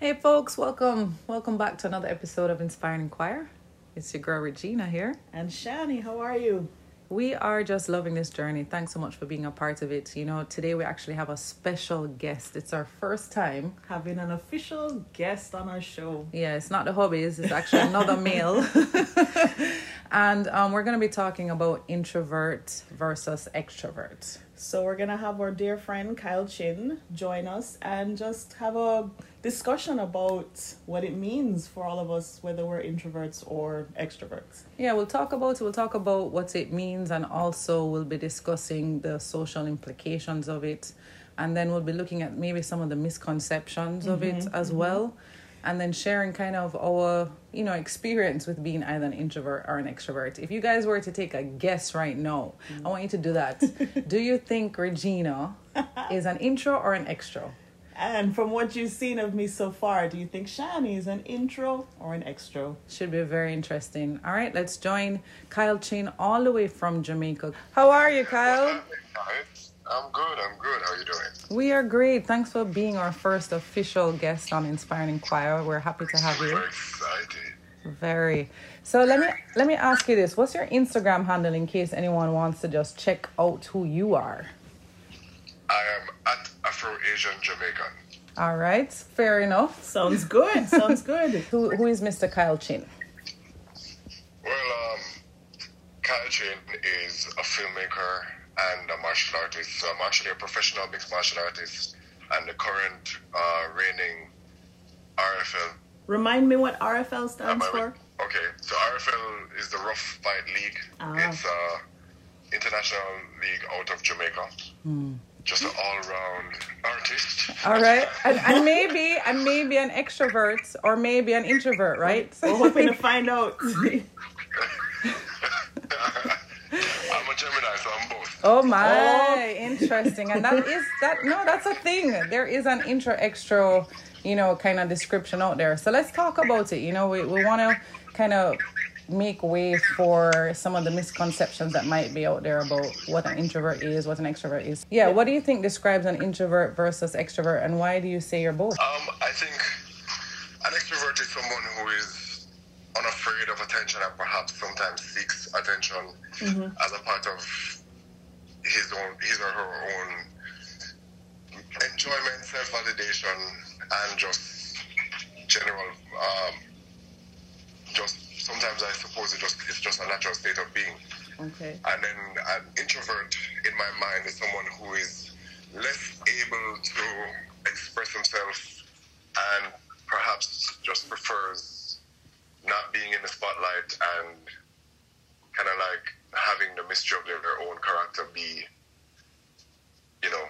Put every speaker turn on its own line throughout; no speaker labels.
Hey folks, welcome. Welcome back to another episode of Inspiring Inquire. It's your girl Regina here.
And Shani, how are you?
We are just loving this journey. Thanks so much for being a part of it. You know, today we actually have a special guest. It's our first time.
Having an official guest on our show.
Yeah, it's not the hobbies, it's actually another male. and um, we're going to be talking about introvert versus extrovert.
So we're gonna have our dear friend Kyle Chin join us and just have a discussion about what it means for all of us, whether we're introverts or extroverts.
Yeah, we'll talk about it. We'll talk about what it means, and also we'll be discussing the social implications of it, and then we'll be looking at maybe some of the misconceptions of it mm-hmm, as mm-hmm. well, and then sharing kind of our you know experience with being either an introvert or an extrovert. If you guys were to take a guess right now, I want you to do that. do you think Regina is an intro or an extro?
And from what you've seen of me so far, do you think Shani is an intro or an extro?
Should be very interesting. All right, let's join Kyle Chin all the way from Jamaica. How are you, Kyle?
I'm good. I'm good. How are you doing?
We are great. Thanks for being our first official guest on Inspiring Inquire. We're happy to have you.
Very excited.
Very. So let me let me ask you this: What's your Instagram handle in case anyone wants to just check out who you are?
I am at Afro Asian Jamaican.
All right, fair enough.
Sounds good. Sounds good.
Who who is Mr. Kyle Chin?
Well, um, Kyle Chin is a filmmaker and a martial artist. So I'm actually a professional mixed martial artist and the current uh, reigning RFL.
Remind me what RFL stands
I
for.
right? Okay, so RFL is the Rough Fight League.
Ah.
It's a international league out of Jamaica. Just an all-round artist.
All right, and, and maybe and maybe an extrovert or maybe an introvert, right?
We're hoping to find out.
I'm a Gemini, so I'm both.
Oh my, oh. interesting. And that is that no, that's a thing. There is an intro extra, you know, kind of description out there. So let's talk about it. You know, we, we want to kind of make way for some of the misconceptions that might be out there about what an introvert is, what an extrovert is. Yeah, what do you think describes an introvert versus extrovert and why do you say you're both?
Um, I think an extrovert is someone who is unafraid of attention and perhaps sometimes seeks attention as a part of his own, his or her own enjoyment, self-validation, and just general, um, just sometimes I suppose it just it's just a natural state of being.
okay.
And then an introvert, in my mind, is someone who is less able to express himself and perhaps just prefers not being in the spotlight and kind of like having the mystery of their, their own character be, you know,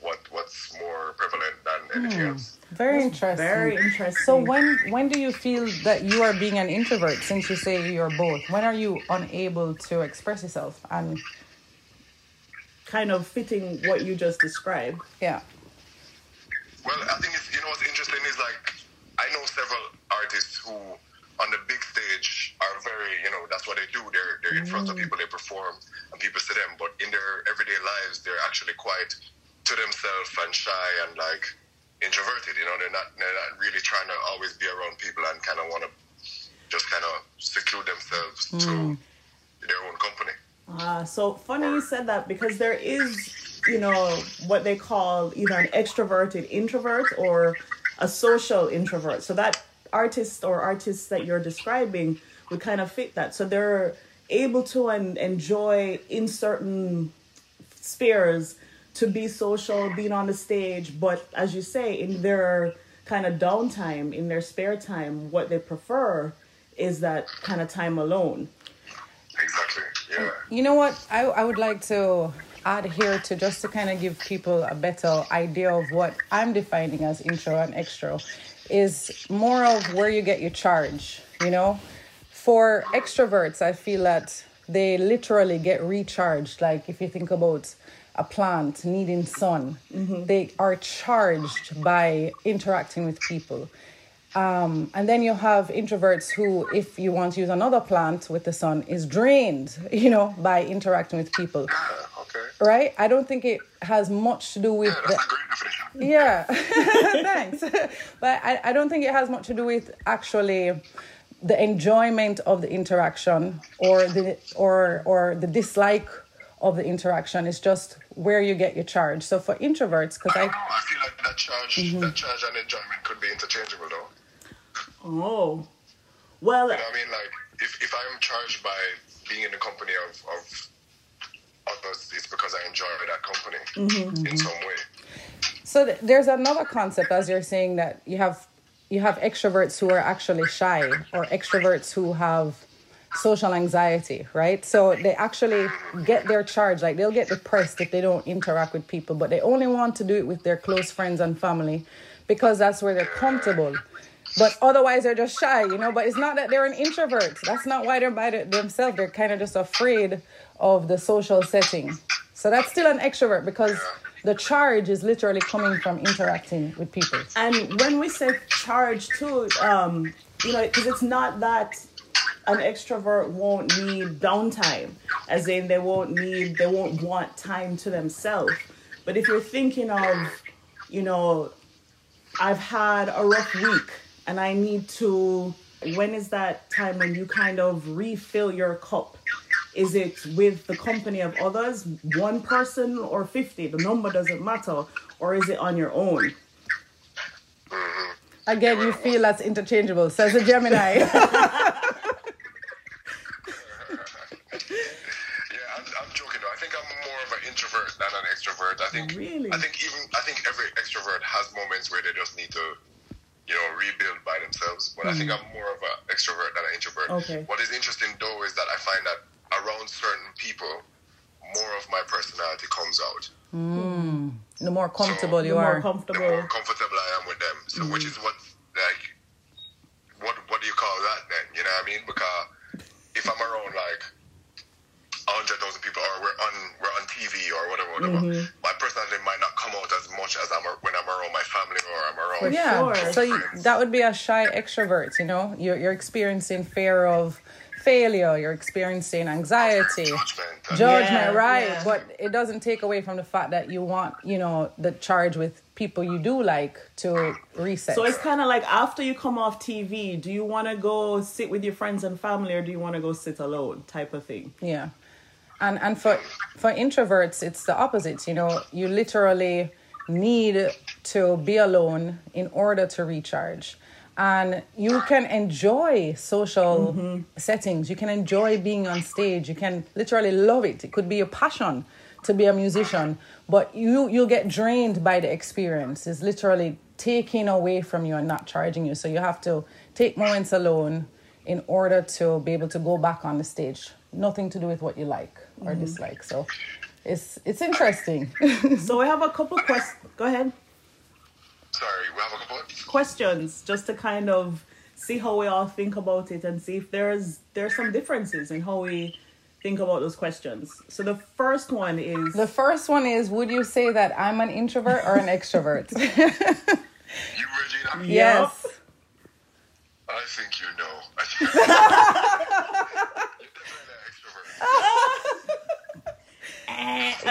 what what's more prevalent than hmm. anything else.
Very interesting.
Very interesting.
So when when do you feel that you are being an introvert since you say you're both? When are you unable to express yourself? And
kind of fitting what you just described.
yeah.
Well, I think it's, you know what's interesting is like I know several artists who on the big stage are very you know that's what they do. They're they're in front of mm. people, they perform, and people see them. But in their everyday lives, they're actually quite to themselves and shy and like introverted. You know, they're not they're not really trying to always be around people and kind of want to just kind of seclude themselves to their own company.
Ah, so funny you said that because there is, you know, what they call either an extroverted introvert or a social introvert. So that artist or artists that you're describing would kind of fit that. So they're able to and enjoy in certain spheres to be social, being on the stage, but as you say, in their kind of downtime, in their spare time, what they prefer is that kind of time alone.
Exactly. Yeah.
You know what? I, I would like to add here to just to kind of give people a better idea of what I'm defining as intro and extra is more of where you get your charge, you know? For extroverts, I feel that they literally get recharged. Like if you think about a plant needing sun, they are charged by interacting with people. Um, and then you have introverts who, if you want to use another plant with the sun, is drained, you know, by interacting with people.
Yeah, okay.
Right? I don't think it has much to do with
Yeah,
the,
a great
yeah, thanks. but I, I don't think it has much to do with actually the enjoyment of the interaction or the or or the dislike of the interaction. It's just where you get your charge. So for introverts, because
I
I
know. I feel like that charge,
Mm-hmm.
that charge and enjoyment could be interchangeable, though.
Oh. Well,
You know what I mean? Like, if, if I'm charged by being in the company of, of others, it's because I enjoy that company
Mm-hmm.
in some way.
So th- there's another concept as you're saying that you have you have extroverts who are actually shy or extroverts who have social anxiety, right? So they actually get their charge like they'll get depressed if they don't interact with people, but they only want to do it with their close friends and family because that's where they're comfortable. But otherwise they're just shy, you know, but it's not that they're an introvert. That's not why they're by themselves. They're kind of just afraid of the social setting. So that's still an extrovert because the charge is literally coming from interacting with people.
and when we say charge too, um, you know, because it's not that an extrovert won't need downtime, as in they won't need, they won't want time to themselves. But if you're thinking of, you know, I've had a rough week and I need to, when is that time when you kind of refill your cup? Is it with the company of others, one person or 50? The number doesn't matter. Or is it on your own? Mm-hmm.
Again, you feel that's interchangeable, says a Gemini.
Yeah, I'm, joking though. I think I'm more of an introvert than an extrovert. I think
Really?
I think even I think every extrovert has moments where they just need to, you know, rebuild by themselves. But I think I'm more of an extrovert than an introvert.
Mm. Okay.
What is interesting though is that I find that around certain people, more of my personality comes out.
the more comfortable
The
you
more
are.
The
comfortable.
more comfortable I am with them. So which is what like what what do you call that then? You know what I mean? Because if I'm around like hundred thousand people or we're on we're on TV or whatever, whatever, mm-hmm. my personality might not come out as much as I'm when I'm around my family or I'm around
For
yeah.
sure.
So you, that would be a shy extrovert, you know? You're, you're experiencing fear of failure, you're experiencing anxiety.
judgment. and-
judgment,
Yeah,
right?
yeah.
But it doesn't take away from the fact that you want, you know, the charge with people you do like to reset.
So it's kind of like after you come off TV, do you want to go sit with your friends and family or do you want to go sit alone type of thing?
yeah, and and for for introverts, it's the opposite. You know, you literally need to be alone in order to recharge. And you can enjoy social mm-hmm. settings. You can enjoy being on stage. You can literally love it. It could be your passion to be a musician, but you you'll get drained by the experience. It's literally taking away from you and not charging you. So you have to take moments alone in order to be able to go back on the stage. Nothing to do with what you like or mm-hmm. dislike. So it's it's interesting.
So we have a couple questions. Go ahead.
Sorry, we have a couple.
Questions just to kind of see how we all think about it and see if there's there's some differences in how we think about those questions. So the first one is
the first one is would you say that I'm an introvert or an extrovert?
You, Regina?
yes.
I think you know. I think you're definitely an extrovert.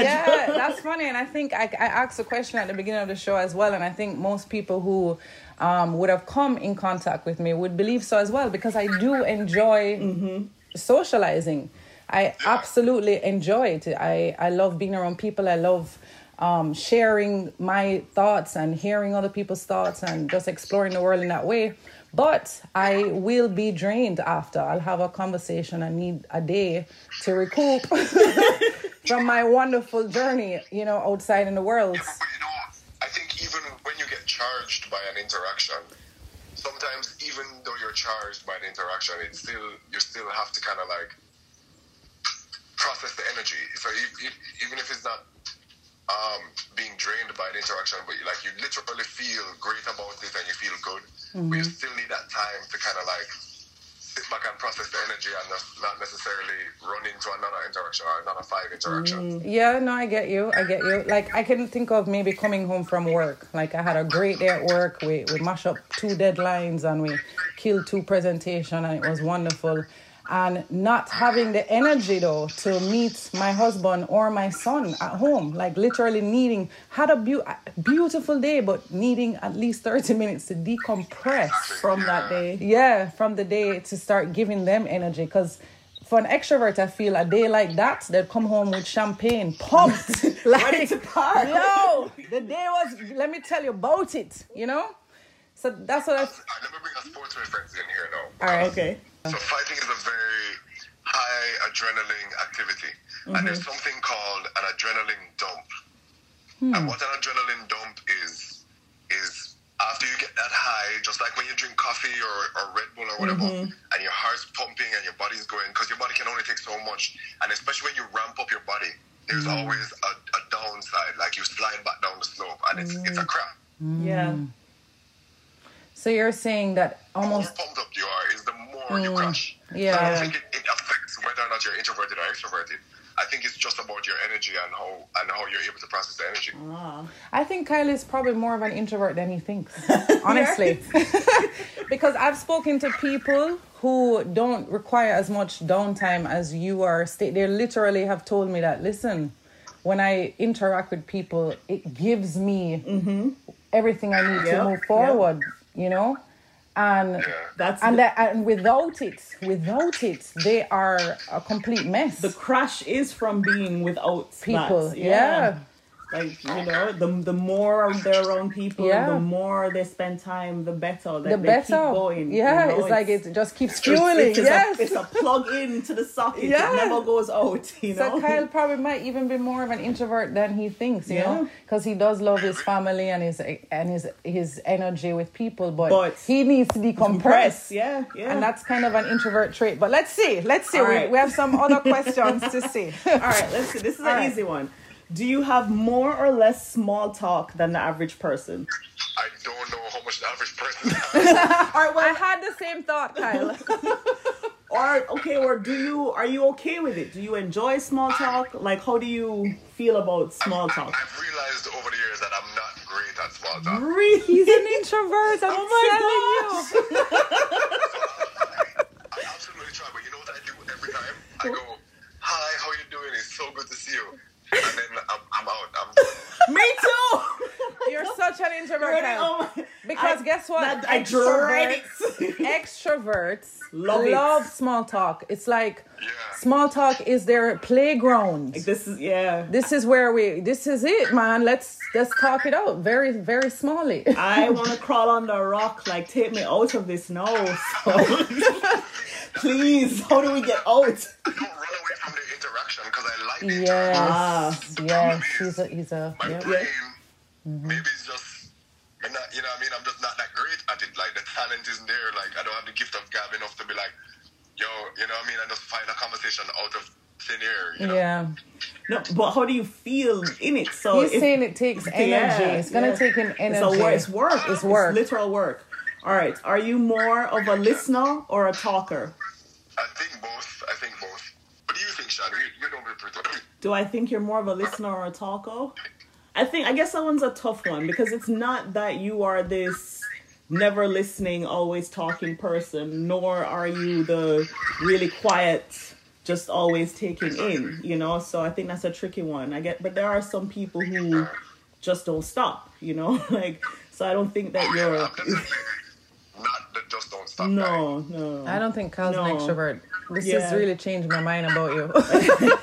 Yeah, that's funny. And I think I, I asked a question at the beginning of the show as well. And I think most people who um, would have come in contact with me would believe so as well because I do enjoy socializing. I absolutely enjoy it. I, I love being around people. I love um, sharing my thoughts and hearing other people's thoughts and just exploring the world in that way. But I will be drained after. I'll have a conversation. I need a day to recoup from my wonderful journey, you know, outside in the world.
Yeah, but, you know, I think even when you get charged by an interaction, sometimes even though you're charged by the interaction, it's still you still have to kind of like process the energy. So even if it's not um, being drained by the interaction, but you, like you literally feel great about it and you feel good, but you still need that time to kind of like sit back and process the energy and not necessarily run into another interaction or another five interactions.
Yeah, no, I get you. I get you. Like I can think of maybe coming home from work. Like I had a great day at work. We we mash up two deadlines and we killed two presentation and it was wonderful. And not having the energy though to meet my husband or my son at home, like literally needing had a beau- beautiful day, but needing at least thirty minutes to decompress
From that day.
yeah from the day to start giving them energy because for an extrovert i feel a day like that they'd come home with champagne pumped like
Ready to party.
yo the day was let me tell you about it you know so that's what i
All right, let me bring a sports reference in here now.
all right
Okay.
So fighting is a very high adrenaline activity, and there's
Mm-hmm.
something called an adrenaline dump.
Hmm.
And what an adrenaline dump is is after you get that high, just like when you drink coffee or, or Red Bull or whatever,
Mm-hmm.
and your heart's pumping and your body's going, because your body can only take so much, and especially when you ramp up your body, there's
Mm.
always a, a downside, like you slide back down the slope, and it's it's
Mm.
a crap.
Yeah.
so you're saying that
The more
almost
pumped up you are, is the more you crash. So I don't think it, it affects whether or not you're introverted or extroverted. I think it's just about your energy and how and how you're able to process the energy.
Ah.
I think Kyle is probably more of an introvert than he thinks, honestly. because I've spoken to people who don't require as much downtime as you are. They literally have told me that, listen, when I interact with people, it gives me everything I need
Yep,
to move forward, you know? And
Yeah.
That's
and
the,
that, and without it, without it, they are a complete mess.
the crash is from being without
people,
that.
yeah.
Like you know, the the more they're around people,
Yeah.
the more they spend time, the better. That
the
they
better.
keep going. you
yeah,
know?
it's, like it just keeps fueling.
It's, just
yes.
a, it's a plug in to the socket.
Yeah.
It never goes out. You know.
So Kyle probably might even be more of an introvert than he thinks, you
Yeah.
know, because he does love his family and his and his his energy with people, but,
But-
he needs to decompress.
Press, yeah, yeah.
And that's kind of an introvert trait. But let's see, let's see. We,
right.
we have some other questions to see.
All right, let's see. This is
All
an
right.
easy one. Do you have more or less small talk than the average person?
I don't know how much the average person has.
All right,
I had the same thought, Kyle.
or okay, or do you are you okay with it? Do you enjoy small talk? Like, how do you feel about small talk?
I've realized over the years that I'm not great at small talk.
Really?
He's an introvert. I'm
Oh my
telling you.
I absolutely try, but you know what I do every time? I go, "Hi, how are you doing? It's so good to see you." And then I'm, I'm out. I'm done.
Me too.
You're such an introvert,
Really? Oh my-
Because
I-
guess what?
that- I dread
Extroverts- extroverts
Love
love, small talk. It's like
Yeah.
small talk is their playground.
This is yeah.
This is where we. This is it, man. Let's let's talk it out very very smallly.
I want to crawl on the rock. Like, take me out of this now. So, please, how do we get out?
Yes,
Ah.
yes. He's a he's a.
My
Yep.
brain, maybe it's just, I'm not, you know what I mean? I'm just not that great at it. Like, the talent isn't there. Like, I don't have the gift of gab enough to be like, yo, you know what I mean? And just find a conversation out of thin air, you know?
Yeah,
No, but how do you feel in it? So
he's
if-
saying it takes energy.
Yeah,
it's gonna
yeah.
take an energy.
It's, a wor- it's work.
It's work.
literal work. All right. Are you more of a listener or a talker?
I think both. I think both. What do you think, Sean? You, you don't be pretty.
Do I think you're more of a listener or a talker? I think I guess that one's a tough one because it's not that you are this never listening, always talking person, nor are you the really quiet, just always taking in, you know? So I think that's a tricky one. I get but there are some people who just don't stop, you know? like so I don't think that you're
the just don't.
No, no.
I don't think Kyle's an extrovert. This
Yeah.
has really changed my mind about you.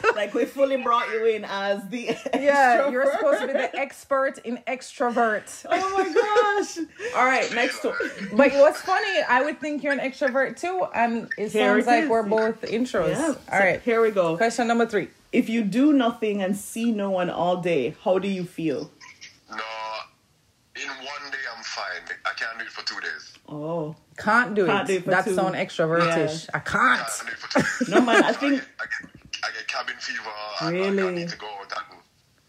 like we fully brought you in as the
yeah, you're supposed to be the expert in extrovert.
Oh my gosh! All right, next one.
But what's funny, I would think you're an extrovert too, and it
Here
sounds
it
like we're both intros.
Yeah.
All
so
right.
Here we go.
Question number three.
If you do nothing and see no one all day, how do you feel?
No, in one day I'm fine. I can't do it for two days.
Oh
Can't do
Can't
it.
do it for
that
two.
sounds extrovertish. I
I
can't.
can't do it for two days.
no, man. I
I
think
I get, I get cabin fever. and I- I
Really?
need to go out and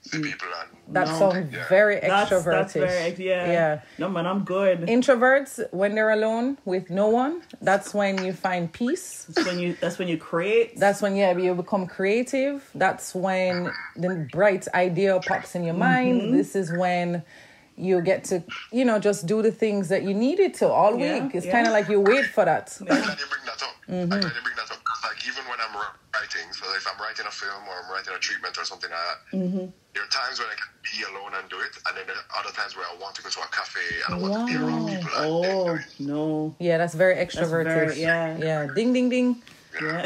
see people and
That
No.
sounds
Yeah.
very
That's,
extroverted.
that's very, yeah.
Yeah.
No, man, I'm good.
Introverts, when they're alone with no one, that's when you find peace.
That's when you, that's when you create.
That's when yeah, you become creative. That's when the bright idea pops in your mind.
Mm-hmm.
This is when you get to, you know, just do the things that you needed to all
Yeah,
week. It's
yeah.
kind of like you wait for that.
I'm glad you bring that up.
Mm-hmm.
I'm glad you bring that up like, even when I'm writing, so if I'm writing a film or I'm writing a treatment or something like that,
Mm-hmm.
there are times when I can be alone and do it, and then there are other times where I want to go to a cafe and I want to be around people and then do
Oh,
it.
no.
Yeah, that's very extroverted.
very- yeah.
Yeah. Ding ding ding.
Yeah.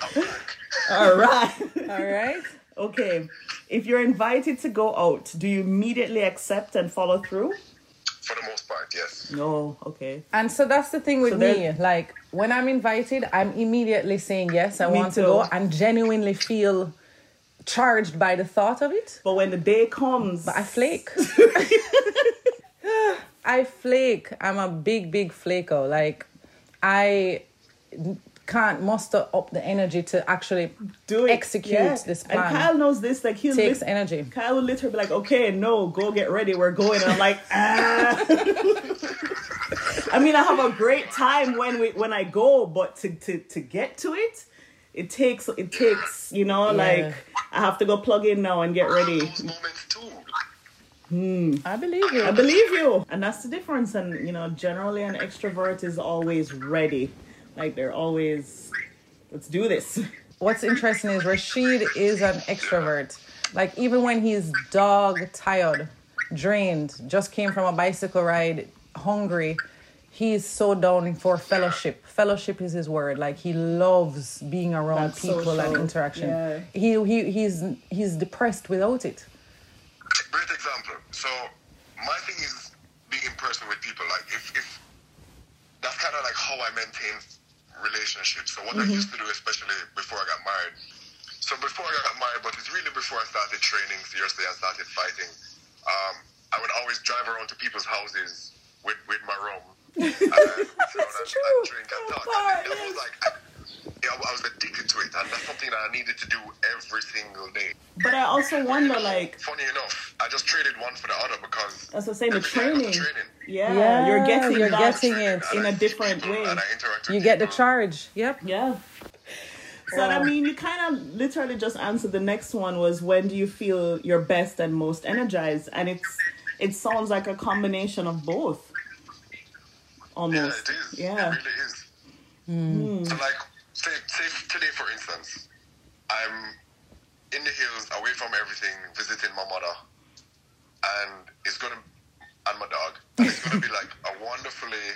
I'm back.
All right.
All right.
Okay. If you're invited to go out, do you immediately accept and follow through?
For the most part, yes.
No. Okay.
And so that's the thing with
So
me. Like when I'm invited, I'm immediately saying yes. I
Me
want to go and genuinely feel charged by the thought of it.
But when the day comes,
But I flake. I flake. I'm a big, big flaker. Like I can't muster up the energy to actually
do it.
execute
Yeah.
this
And. Kyle knows this. Like he'll
takes
lit-
energy.
Kyle will literally be like, "Okay, no, go get ready. We're going." And I'm like, ah. I mean, I have a great time when we when I go, but to to to get to it, it takes it takes you know like I have to go plug in now and get ready.
Too.
I believe you.
I believe you, and that's the difference. And you know, generally, an extrovert is always ready. Like they're always, let's do this.
What's interesting is Rashid is an extrovert. Like even when he's dog tired, drained, just came from a bicycle ride, hungry, he's so down for fellowship. Fellowship is his word. Like he loves being around
That's
people and interaction.
Yeah.
He he he's he's depressed without it.
Great example. So my thing is being in person with people. Like if, if that's kind of like how I maintain relationships. So what I used to do, especially before I got married. So before I got married, but it's really before I started training seriously and started fighting. Um, I would always drive around to people's houses with with my rum. And, and,
true.
and drink and talk.
Far,
And that was like. I, yeah, I was addicted to it, and that's something that I needed to do every single day.
But I also wonder, like,
Funny enough, I just traded one for the other because
as I was saying, the
every day
training.
the training.
Yeah,
Yeah,
you're getting
you're getting it.
In
I
a
see
different
people
way.
And I interact with
You get the charge. Yep.
Yeah. So I mean, you kind of literally just answered the next one was when do you feel your best and most energized, and it's it sounds like a combination of both. Almost.
Yeah, it is.
Yeah.
It really is. Hmm. Hmm. So, like, say, say today, for instance, I'm in the hills, away from everything, visiting my mother, and it's gonna, and my dog, and it's gonna be like a wonderfully,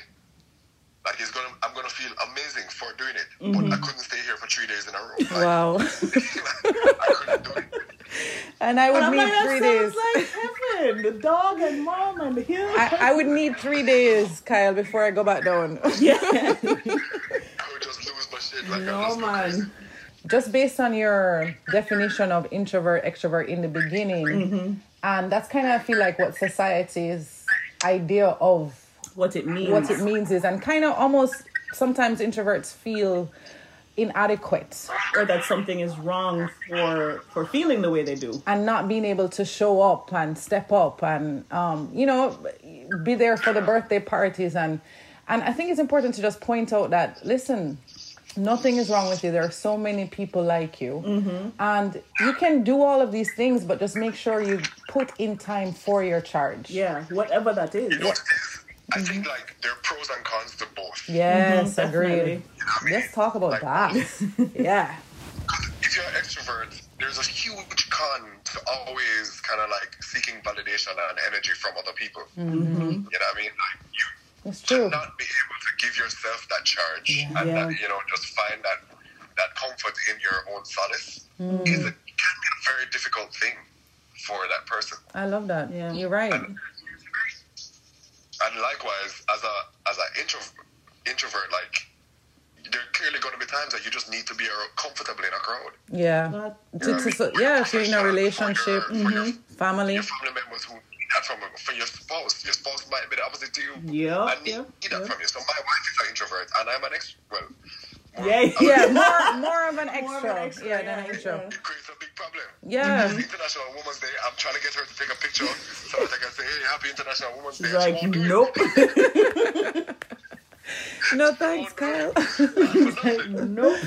like it's gonna, I'm gonna feel amazing for doing it, but mm-hmm. I couldn't stay here for three days in a row. Like,
Wow.
I couldn't do it.
and I would
But I'm
need
like, that
three
sounds
days.
like heaven. The dog and mom and the hill.
I, I would need three days, Kyle, before I go back down.
yeah.
shit. Like,
No
just
man.
just based on your definition of introvert extrovert in the beginning
Mm-hmm.
and that's kind of i feel like what society's idea of
What it means.
what it means is and kind of almost sometimes introverts feel inadequate
Or that something is wrong for for feeling the way they do.
and not being able to show up and step up and um, you know be there for the birthday parties and and i think it's important to just point out that listen nothing is wrong with you there are so many people like you mm-hmm. and you can do all of these things but just make sure you put in time for your charge
Yeah, whatever that is.
You know what it is? I think mm-hmm. like there are pros and cons to both.
yes
Mhm,
agreed.
You know I mean?
let's talk about that yeah
if you're an extrovert, there's a huge con to always kind of like seeking validation and energy from other people. Mm-hmm. You know what I mean? Like you
it's
to
true
not be able to give yourself that charge and
Yeah.
that, you know just find that that comfort in your own solace hmm. is a, can be a very difficult thing for that person.
i love that
Yeah.
you're right
And likewise, as a as an intro, introvert, like there are clearly going to be times that you just need to be comfortable in a crowd.
yeah
But-
to, to, so- yeah if you're in a relationship
For your, mm-hmm, for your,
family
your family members who need that from for your spouse. Your spouse might be the opposite to you.
Yeah,
and need,
yeah,
need that
yeah.
from you. So my wife is an introvert, and I'm an ex. Well, More,
Yeah,
I
Yeah, more more of an
More
extra.
of an extra,
yeah,
yeah,
than an intro.
yeah.
It creates a big problem.
Yeah.
It's International Women's Day. I'm trying to get her to take a picture so that I can say, "Hey, Happy International Women's
She's
Day." and she
like,
won't do it.
nope.
No thanks, Kyle.
nope.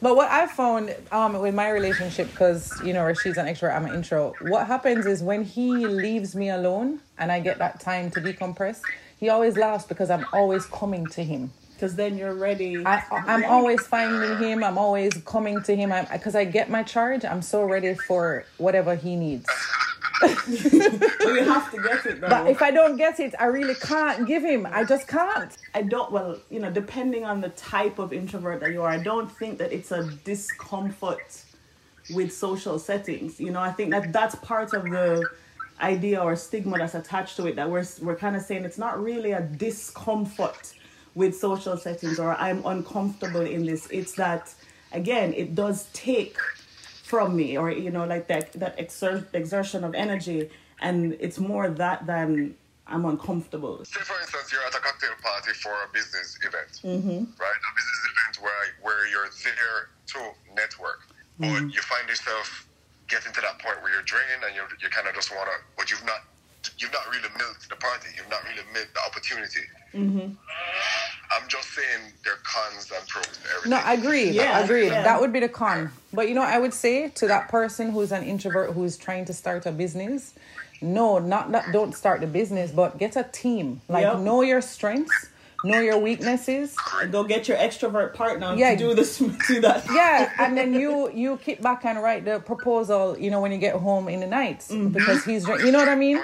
But what I found um with my relationship, because you know she's an extrovert, I'm an intro. What happens is when he leaves me alone and I get that time to decompress, he always laughs because I'm always coming to him.
Because then you're ready.
I I'm always finding him. I'm always coming to him. Because I, get my charge. I'm so ready for whatever he needs.
But you have to get it though.
But if I don't get it, I really can't give him. I just can't.
I don't, well, you know, depending on the type of introvert that you are, I don't think that it's a discomfort with social settings. You know, I think that that's part of the idea or stigma that's attached to it that we're, we're kind of saying it's not really a discomfort with social settings or I'm uncomfortable in this. It's that, again, it does take from me or, you know, like that, that exer- exertion of energy. And it's more that than I'm uncomfortable.
Say, for instance, you're at a cocktail party for a business event, mm-hmm. right? A business event where where you're there to network, but mm-hmm. you find yourself getting to that point where you're drained and you're, you kind of just wanna, but you've not you've not really milked the party, you've not really milked the opportunity. Mm-hmm. I'm just saying there are cons and pros to everything.
No, I agree.
Yeah,
I agree.
yeah.
That would be the con. But you know, I would say to that person who's an introvert who's trying to start a business, no, not not don't start the business, but get a team. Like
Yep.
know your strengths, know your weaknesses.
Go get your extrovert partner
Yeah.
to do this, do that.
Yeah, and then you you kick back and write the proposal. You know when you get home in the night mm-hmm. because he's you know what I mean.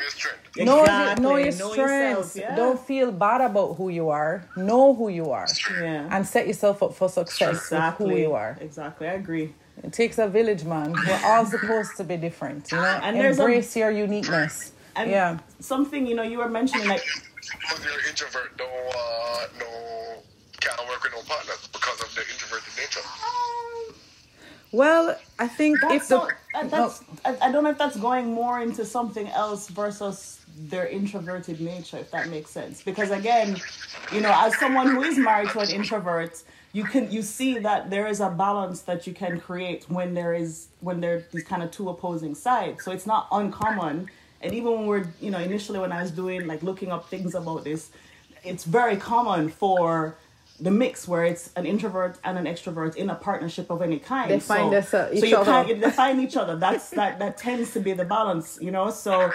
Know your.
Know, know your
Know
strengths.
yeah.
Don't feel bad about who you are. Know who you are,
Yeah.
and set yourself up for success
exactly.
with who you are.
Exactly. I agree.
It takes a village, man. We're all supposed to be different, you know.
And there's a-
Embrace your uniqueness.
And
yeah,
something, you know, you were mentioning like
Suppose you're an introvert, don't uh, no can't work with no partners because of the introverted nature.
Well, I think
that's
if the
so, that's I, I don't know if that's going more into something else versus their introverted nature, if that makes sense. Because again, you know, as someone who is married to an introvert, you can you see that there is a balance that you can create when there is when there are these kind of two opposing sides. So it's not uncommon. And even when we're you know initially when I was doing like looking up things about this, it's very common for the mix where it's an introvert and an extrovert in a partnership of any kind.
They find
so,
this, uh,
so you
other.
can't they find each other. That's that that tends to be the balance, you know. So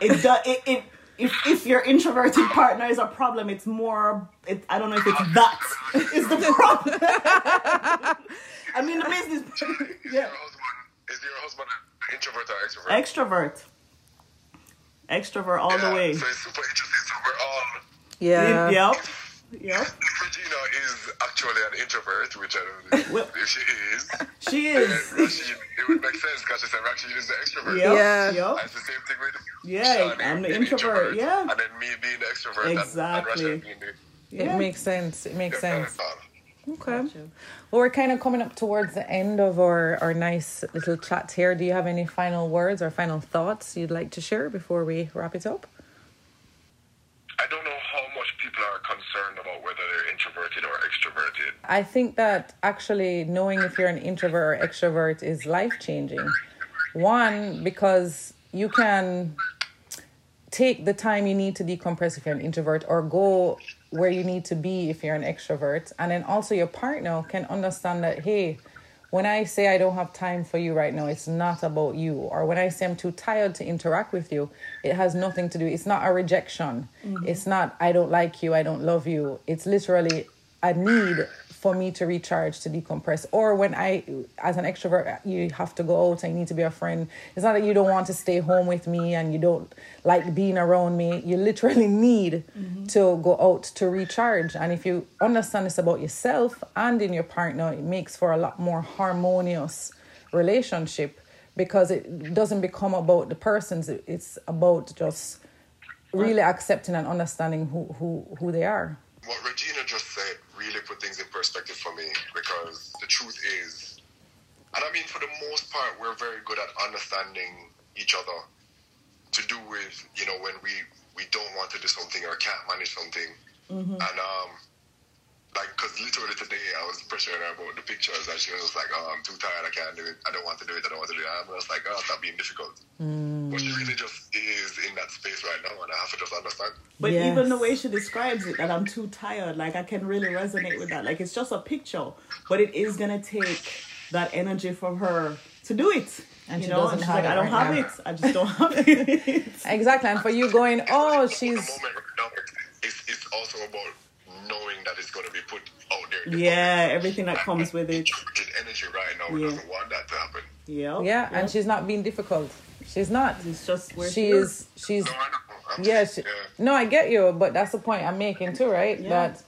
it does it, it if if your introverted partner is a problem, it's more. It, I don't know if it's that is the problem. I mean, the business.
Is
Yeah.
your husband is your husband an introvert or extrovert?
Extrovert. Extrovert all the
Yeah,
way.
So it's super interesting. So we're all um,
yeah,
Yep. Yep.
Regina is actually an introvert, which I don't know
Well-
if she is.
She is.
Rashid, it would make sense because she said Rashid is the extrovert.
Yep.
Yeah.
Yep.
And it's the same thing with
Yeah,
Shani
I'm the
being
introvert, yeah.
And then me being the extrovert.
Exactly.
And, Rashid being the
it makes sense. It makes sense. Okay. Well, we're kind of coming up towards the end of our our nice little chat here. Do you have any final words or final thoughts you'd like to share before we wrap it up?
I don't know how much people are concerned about whether they're introverted or extroverted.
I think that actually knowing if you're an introvert or extrovert is life changing. One, because you can take the time you need to decompress if you're an introvert or go where you need to be if you're an extrovert. And then also your partner can understand that, hey, when I say I don't have time for you right now, it's not about you. Or when I say I'm too tired to interact with you, it has nothing to do. It's not a rejection. Mm-hmm. It's not I don't like you, I don't love you. It's literally a need for me to recharge, to decompress. Or when I, as an extrovert, you have to go out and you need to be a friend. It's not that you don't want to stay home with me and you don't like being around me. You literally need mm-hmm. to go out to recharge. And if you understand this about yourself and in your partner, it makes for a lot more harmonious relationship because it doesn't become about the persons. It's about just really accepting and understanding who, who, who they are.
What Regina just said really put things in perspective for me because the truth is, and I mean, for the most part, we're very good at understanding each other to do with, you know, when we, we don't want to do something or can't manage something. And um, like, because literally today I was pressuring her about the pictures, and she was just like, "Oh, I'm too tired. I can't do it. I don't want to do it. I don't want to do it." And I was like, "Oh, stop being difficult." Mm. But she really just is in that space right now, and I have to just understand.
But
Yes.
even the way she describes it, that I'm too tired, like I can really resonate with that. Like it's just a picture, but it is gonna take that energy from her to do it.
And
you
she
know,
doesn't
and she's
have
like,
it
I don't
right
have
now."
it. I just don't have it.
Exactly. And for you going, oh, she's
the moment right now, it's, it's also about knowing that it's going to be put out there. the
yeah,
public.
everything that comes with it.
His energy right now
Yeah.
doesn't want that to happen.
Yeah.
yeah, and she's not being difficult. She's not.
It's just where
She is. She's
No, I know. I'm
yeah,
saying,
she, no, I get you, but that's the point I'm making too, right?
Yeah.
That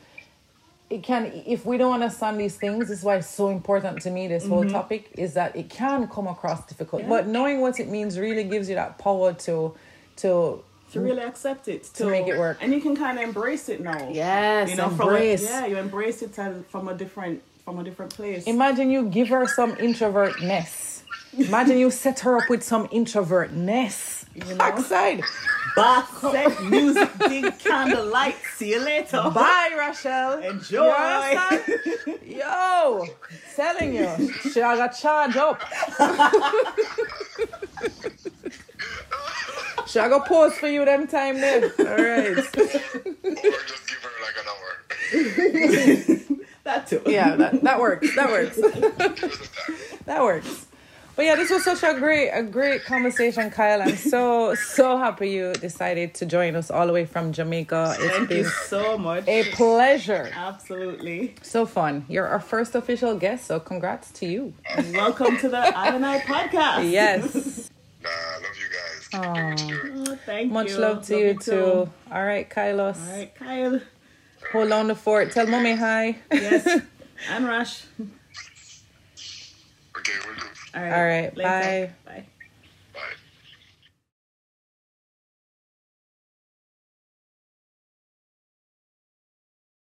it can, if we don't understand these things, this is why it's so important to me. This whole topic is that it can come across difficult,
Mm-hmm. Yeah.
but knowing what it means really gives you that power to, to
to really accept it to,
make it work.
and you can kind of embrace it now.
yes,
you know,
embrace.
From a, yeah, you embrace it from a different from a different place.
Imagine you give her some introvertness. Imagine you set her up with some introvertness.
You know?
Backside.
Bath, sex, music, big candlelight. See you later.
Bye, Rachel.
Enjoy.
You? Yo, telling you, she I got charged up. she I go pause for you them time then. All right.
Or just give her like an hour.
That too.
Yeah, that, that works. That works.
Give us a time.
That works. But yeah, this was such a great, a great conversation, Kyle. I'm so, so happy you decided to join us all the way from Jamaica. It's
Thank
been
you so much.
a pleasure.
Absolutely.
So fun. You're our first official guest, so congrats to you.
Welcome to the I and I podcast.
Yes.
Nah, I love you guys. Keep doing what you're.
Oh, thank
Much
you.
love to you too. All right, Kylos.
All right, Kyle.
Hold on the fort. Tell mommy hi.
Yes. I'm Rush.
Okay, we'll do.
All right.
All right,
Later. Bye.